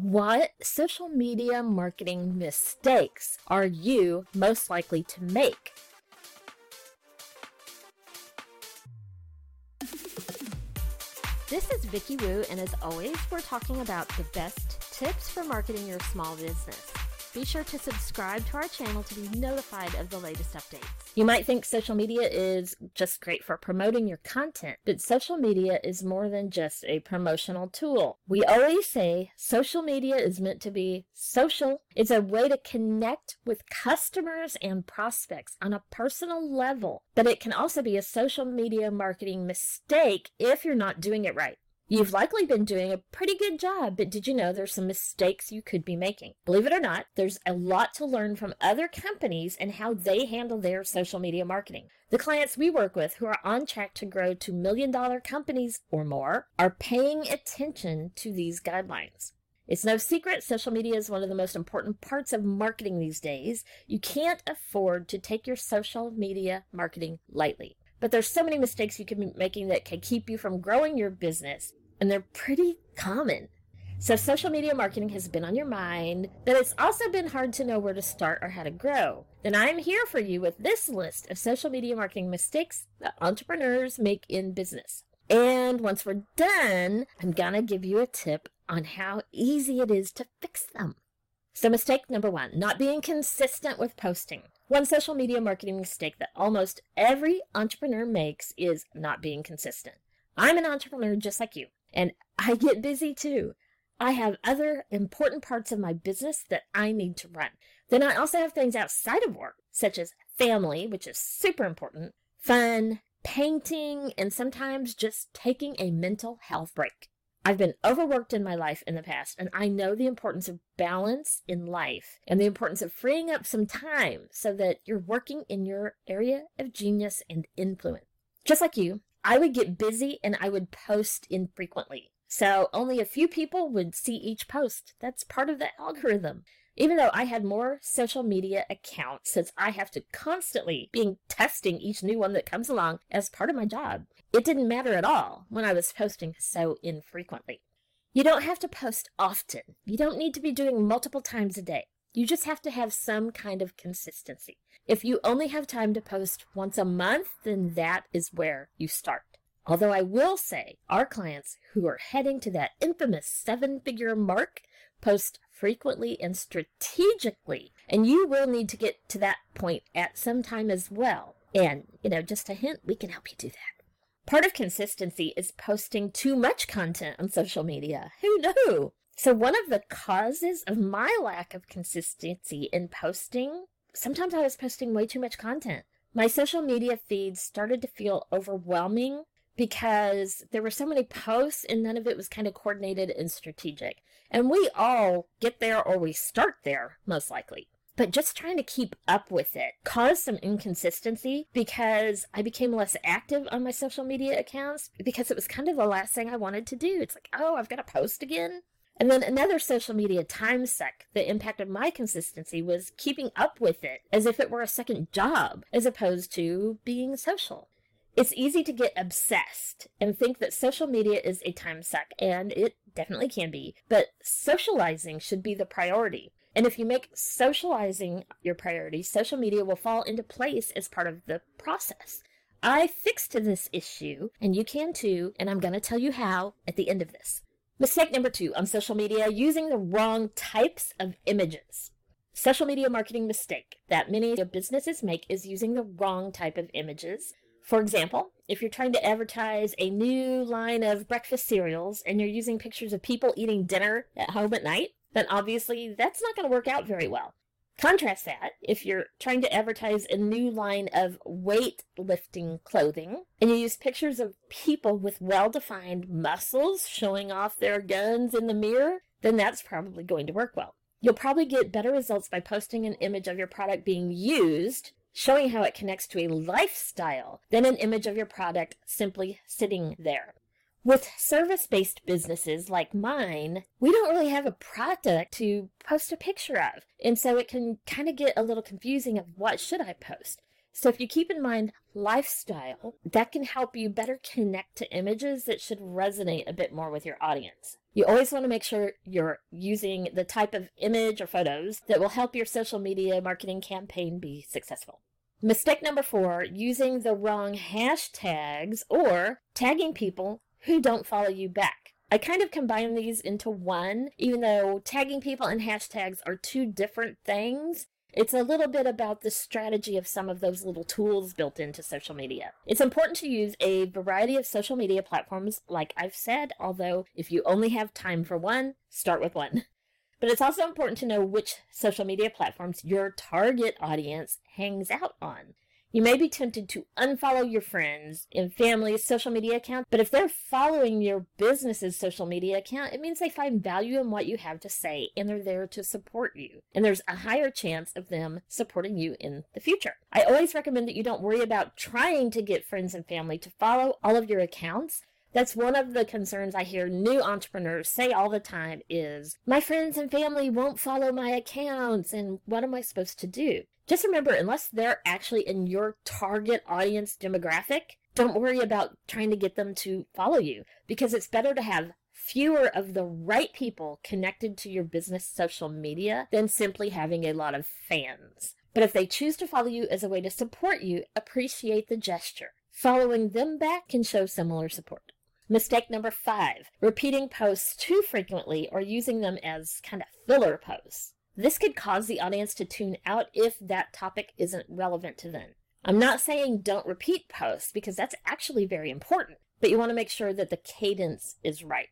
What social media marketing mistakes are you most likely to make? This is Vicki Wu, and as always, we're talking about the best tips for marketing your small business. Be sure to subscribe to our channel to be notified of the latest updates. You might think social media is just great for promoting your content, but social media is more than just a promotional tool. We always say social media is meant to be social. It's a way to connect with customers and prospects on a personal level, but it can also be a social media marketing mistake if you're not doing it right. You've likely been doing a pretty good job, but did you know there's some mistakes you could be making? Believe it or not, there's a lot to learn from other companies and how they handle their social media marketing. The clients we work with who are on track to grow to million dollar companies or more are paying attention to these guidelines. It's no secret social media is one of the most important parts of marketing these days. You can't afford to take your social media marketing lightly. But there's so many mistakes you can be making that can keep you from growing your business and they're pretty common. So, social media marketing has been on your mind, but it's also been hard to know where to start or how to grow. Then I'm here for you with this list of social media marketing mistakes that entrepreneurs make in business. And once we're done, I'm gonna give you a tip on how easy it is to fix them. So, mistake number one not being consistent with posting. One social media marketing mistake that almost every entrepreneur makes is not being consistent. I'm an entrepreneur just like you. And I get busy too. I have other important parts of my business that I need to run. Then I also have things outside of work, such as family, which is super important, fun, painting, and sometimes just taking a mental health break. I've been overworked in my life in the past, and I know the importance of balance in life and the importance of freeing up some time so that you're working in your area of genius and influence. Just like you, I would get busy and I would post infrequently. So only a few people would see each post. That's part of the algorithm. Even though I had more social media accounts, since I have to constantly be testing each new one that comes along as part of my job, it didn't matter at all when I was posting so infrequently. You don't have to post often. You don't need to be doing multiple times a day. You just have to have some kind of consistency. If you only have time to post once a month, then that is where you start. Although I will say, our clients who are heading to that infamous seven figure mark post frequently and strategically. And you will need to get to that point at some time as well. And, you know, just a hint, we can help you do that. Part of consistency is posting too much content on social media. Who knew? So, one of the causes of my lack of consistency in posting sometimes I was posting way too much content. My social media feeds started to feel overwhelming because there were so many posts and none of it was kind of coordinated and strategic. And we all get there or we start there, most likely. But just trying to keep up with it caused some inconsistency because I became less active on my social media accounts because it was kind of the last thing I wanted to do. It's like, oh, I've got to post again. And then another social media time suck that impacted my consistency was keeping up with it as if it were a second job, as opposed to being social. It's easy to get obsessed and think that social media is a time suck, and it definitely can be, but socializing should be the priority. And if you make socializing your priority, social media will fall into place as part of the process. I fixed this issue, and you can too, and I'm going to tell you how at the end of this. Mistake number two on social media using the wrong types of images. Social media marketing mistake that many businesses make is using the wrong type of images. For example, if you're trying to advertise a new line of breakfast cereals and you're using pictures of people eating dinner at home at night, then obviously that's not going to work out very well. Contrast that if you're trying to advertise a new line of weightlifting clothing and you use pictures of people with well defined muscles showing off their guns in the mirror, then that's probably going to work well. You'll probably get better results by posting an image of your product being used, showing how it connects to a lifestyle, than an image of your product simply sitting there. With service based businesses like mine, we don't really have a product to post a picture of. And so it can kind of get a little confusing of what should I post. So if you keep in mind lifestyle, that can help you better connect to images that should resonate a bit more with your audience. You always want to make sure you're using the type of image or photos that will help your social media marketing campaign be successful. Mistake number four, using the wrong hashtags or tagging people who don't follow you back. I kind of combine these into one, even though tagging people and hashtags are two different things. It's a little bit about the strategy of some of those little tools built into social media. It's important to use a variety of social media platforms, like I've said, although if you only have time for one, start with one. But it's also important to know which social media platforms your target audience hangs out on. You may be tempted to unfollow your friends and family's social media account, but if they're following your business's social media account, it means they find value in what you have to say and they're there to support you. And there's a higher chance of them supporting you in the future. I always recommend that you don't worry about trying to get friends and family to follow all of your accounts that's one of the concerns I hear new entrepreneurs say all the time is my friends and family won't follow my accounts and what am I supposed to do? Just remember, unless they're actually in your target audience demographic, don't worry about trying to get them to follow you because it's better to have fewer of the right people connected to your business social media than simply having a lot of fans. But if they choose to follow you as a way to support you, appreciate the gesture. Following them back can show similar support. Mistake number five, repeating posts too frequently or using them as kind of filler posts. This could cause the audience to tune out if that topic isn't relevant to them. I'm not saying don't repeat posts because that's actually very important, but you want to make sure that the cadence is right.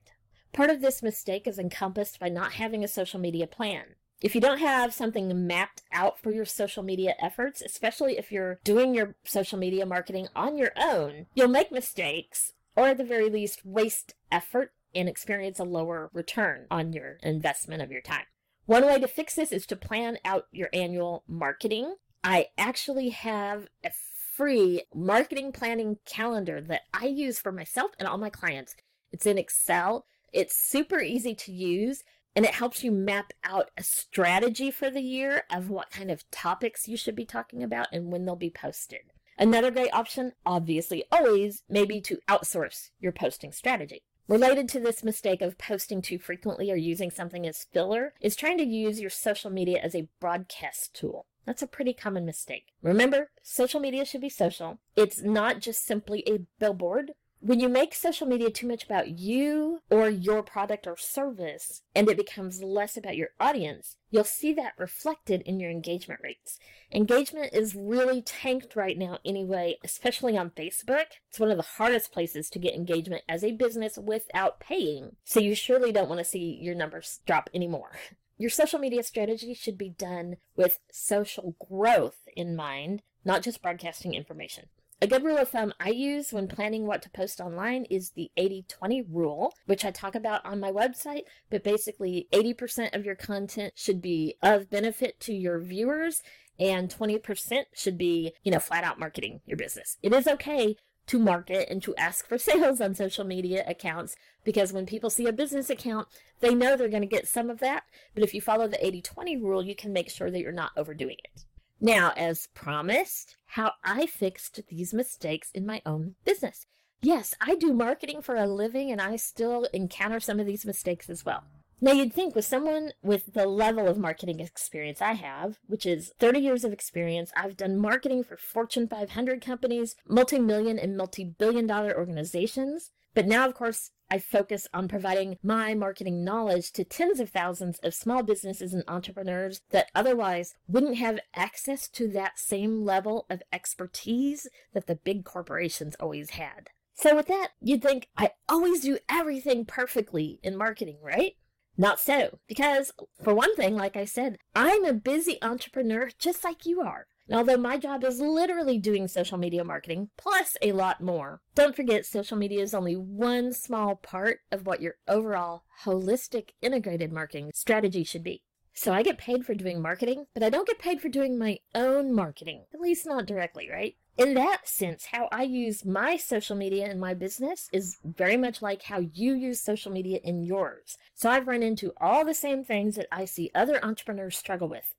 Part of this mistake is encompassed by not having a social media plan. If you don't have something mapped out for your social media efforts, especially if you're doing your social media marketing on your own, you'll make mistakes or at the very least, waste effort and experience a lower return on your investment of your time. One way to fix this is to plan out your annual marketing. I actually have a free marketing planning calendar that I use for myself and all my clients. It's in Excel. It's super easy to use and it helps you map out a strategy for the year of what kind of topics you should be talking about and when they'll be posted. Another great option, obviously always, may be to outsource your posting strategy. Related to this mistake of posting too frequently or using something as filler is trying to use your social media as a broadcast tool. That's a pretty common mistake. Remember, social media should be social. It's not just simply a billboard when you make social media too much about you or your product or service and it becomes less about your audience, you'll see that reflected in your engagement rates. Engagement is really tanked right now anyway, especially on Facebook. It's one of the hardest places to get engagement as a business without paying. So you surely don't want to see your numbers drop anymore. Your social media strategy should be done with social growth in mind, not just broadcasting information. A good rule of thumb I use when planning what to post online is the 80 20 rule, which I talk about on my website. But basically, 80% of your content should be of benefit to your viewers, and 20% should be, you know, flat out marketing your business. It is okay to market and to ask for sales on social media accounts because when people see a business account, they know they're going to get some of that. But if you follow the 80 20 rule, you can make sure that you're not overdoing it. Now, as promised, how I fixed these mistakes in my own business. Yes, I do marketing for a living and I still encounter some of these mistakes as well. Now, you'd think with someone with the level of marketing experience I have, which is 30 years of experience, I've done marketing for Fortune 500 companies, multi million and multi billion dollar organizations. But now, of course, I focus on providing my marketing knowledge to tens of thousands of small businesses and entrepreneurs that otherwise wouldn't have access to that same level of expertise that the big corporations always had. So, with that, you'd think I always do everything perfectly in marketing, right? Not so, because for one thing, like I said, I'm a busy entrepreneur just like you are. And although my job is literally doing social media marketing, plus a lot more, don't forget social media is only one small part of what your overall holistic integrated marketing strategy should be. So I get paid for doing marketing, but I don't get paid for doing my own marketing, at least not directly, right? In that sense, how I use my social media in my business is very much like how you use social media in yours. So I've run into all the same things that I see other entrepreneurs struggle with.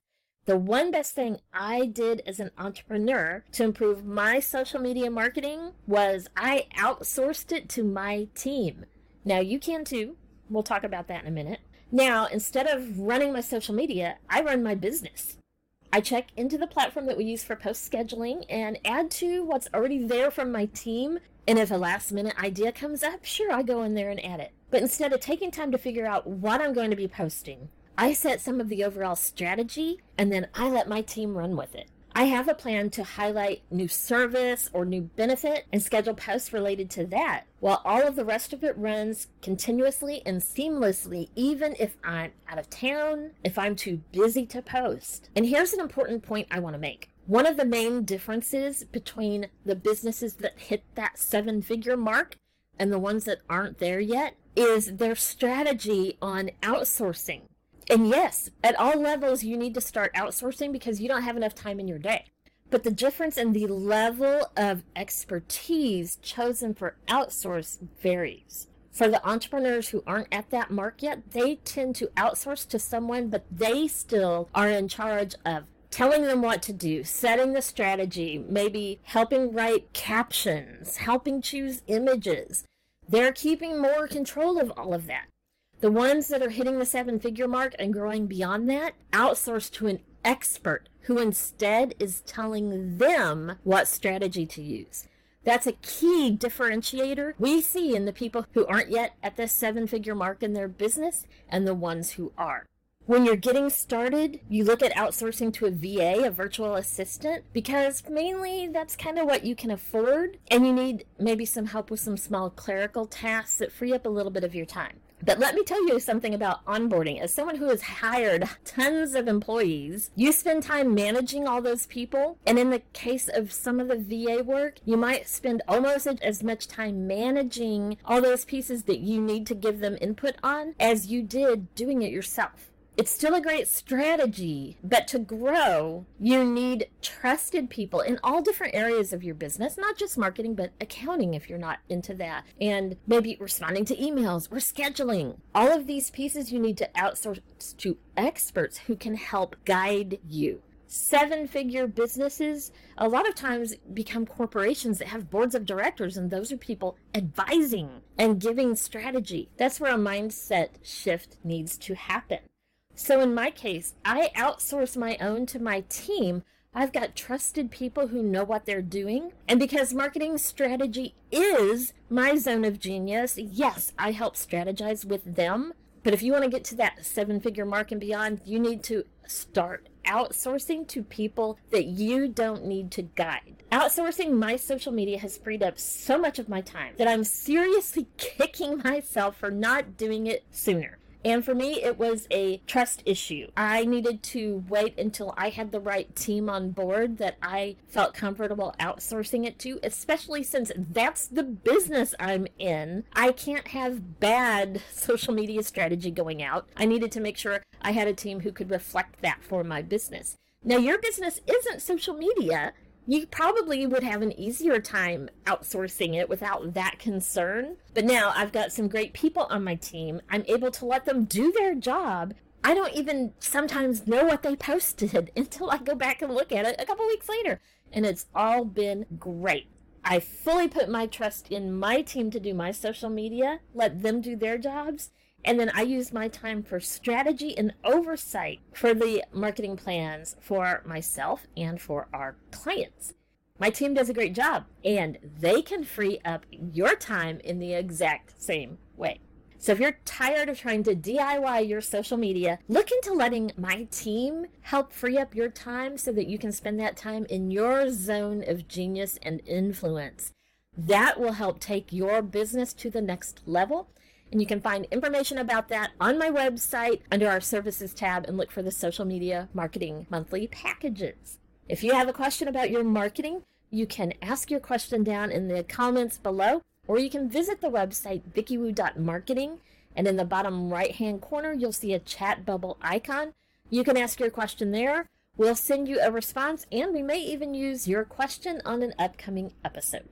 The one best thing I did as an entrepreneur to improve my social media marketing was I outsourced it to my team. Now you can too. We'll talk about that in a minute. Now, instead of running my social media, I run my business. I check into the platform that we use for post scheduling and add to what's already there from my team. And if a last minute idea comes up, sure, I go in there and add it. But instead of taking time to figure out what I'm going to be posting, I set some of the overall strategy and then I let my team run with it. I have a plan to highlight new service or new benefit and schedule posts related to that, while all of the rest of it runs continuously and seamlessly, even if I'm out of town, if I'm too busy to post. And here's an important point I want to make. One of the main differences between the businesses that hit that seven figure mark and the ones that aren't there yet is their strategy on outsourcing. And yes, at all levels, you need to start outsourcing because you don't have enough time in your day. But the difference in the level of expertise chosen for outsource varies. For the entrepreneurs who aren't at that mark yet, they tend to outsource to someone, but they still are in charge of telling them what to do, setting the strategy, maybe helping write captions, helping choose images. They're keeping more control of all of that. The ones that are hitting the seven figure mark and growing beyond that outsource to an expert who instead is telling them what strategy to use. That's a key differentiator we see in the people who aren't yet at the seven figure mark in their business and the ones who are. When you're getting started, you look at outsourcing to a VA, a virtual assistant, because mainly that's kind of what you can afford, and you need maybe some help with some small clerical tasks that free up a little bit of your time. But let me tell you something about onboarding. As someone who has hired tons of employees, you spend time managing all those people. And in the case of some of the VA work, you might spend almost as much time managing all those pieces that you need to give them input on as you did doing it yourself. It's still a great strategy, but to grow, you need trusted people in all different areas of your business, not just marketing, but accounting if you're not into that, and maybe responding to emails or scheduling. All of these pieces you need to outsource to experts who can help guide you. Seven figure businesses a lot of times become corporations that have boards of directors and those are people advising and giving strategy. That's where a mindset shift needs to happen so in my case, I outsource my own to my team. I've got trusted people who know what they're doing. And because marketing strategy is my zone of genius, yes, I help strategize with them. But if you want to get to that seven figure mark and beyond, you need to start outsourcing to people that you don't need to guide. Outsourcing my social media has freed up so much of my time that I'm seriously kicking myself for not doing it sooner. And for me, it was a trust issue. I needed to wait until I had the right team on board that I felt comfortable outsourcing it to, especially since that's the business I'm in. I can't have bad social media strategy going out. I needed to make sure I had a team who could reflect that for my business. Now, your business isn't social media you probably would have an easier time outsourcing it without that concern. But now I've got some great people on my team. I'm able to let them do their job. I don't even sometimes know what they posted until I go back and look at it a couple weeks later. And it's all been great. I fully put my trust in my team to do my social media, let them do their jobs, and then I use my time for strategy and oversight for the marketing plans for myself and for our clients. My team does a great job and they can free up your time in the exact same way. So if you're tired of trying to DIY your social media, look into letting my team help free up your time so that you can spend that time in your zone of genius and influence. That will help take your business to the next level and you can find information about that on my website under our services tab and look for the social media marketing monthly packages. If you have a question about your marketing, you can ask your question down in the comments below, or you can visit the website vickywoo.marketing, and in the bottom right hand corner, you'll see a chat bubble icon. You can ask your question there. We'll send you a response, and we may even use your question on an upcoming episode.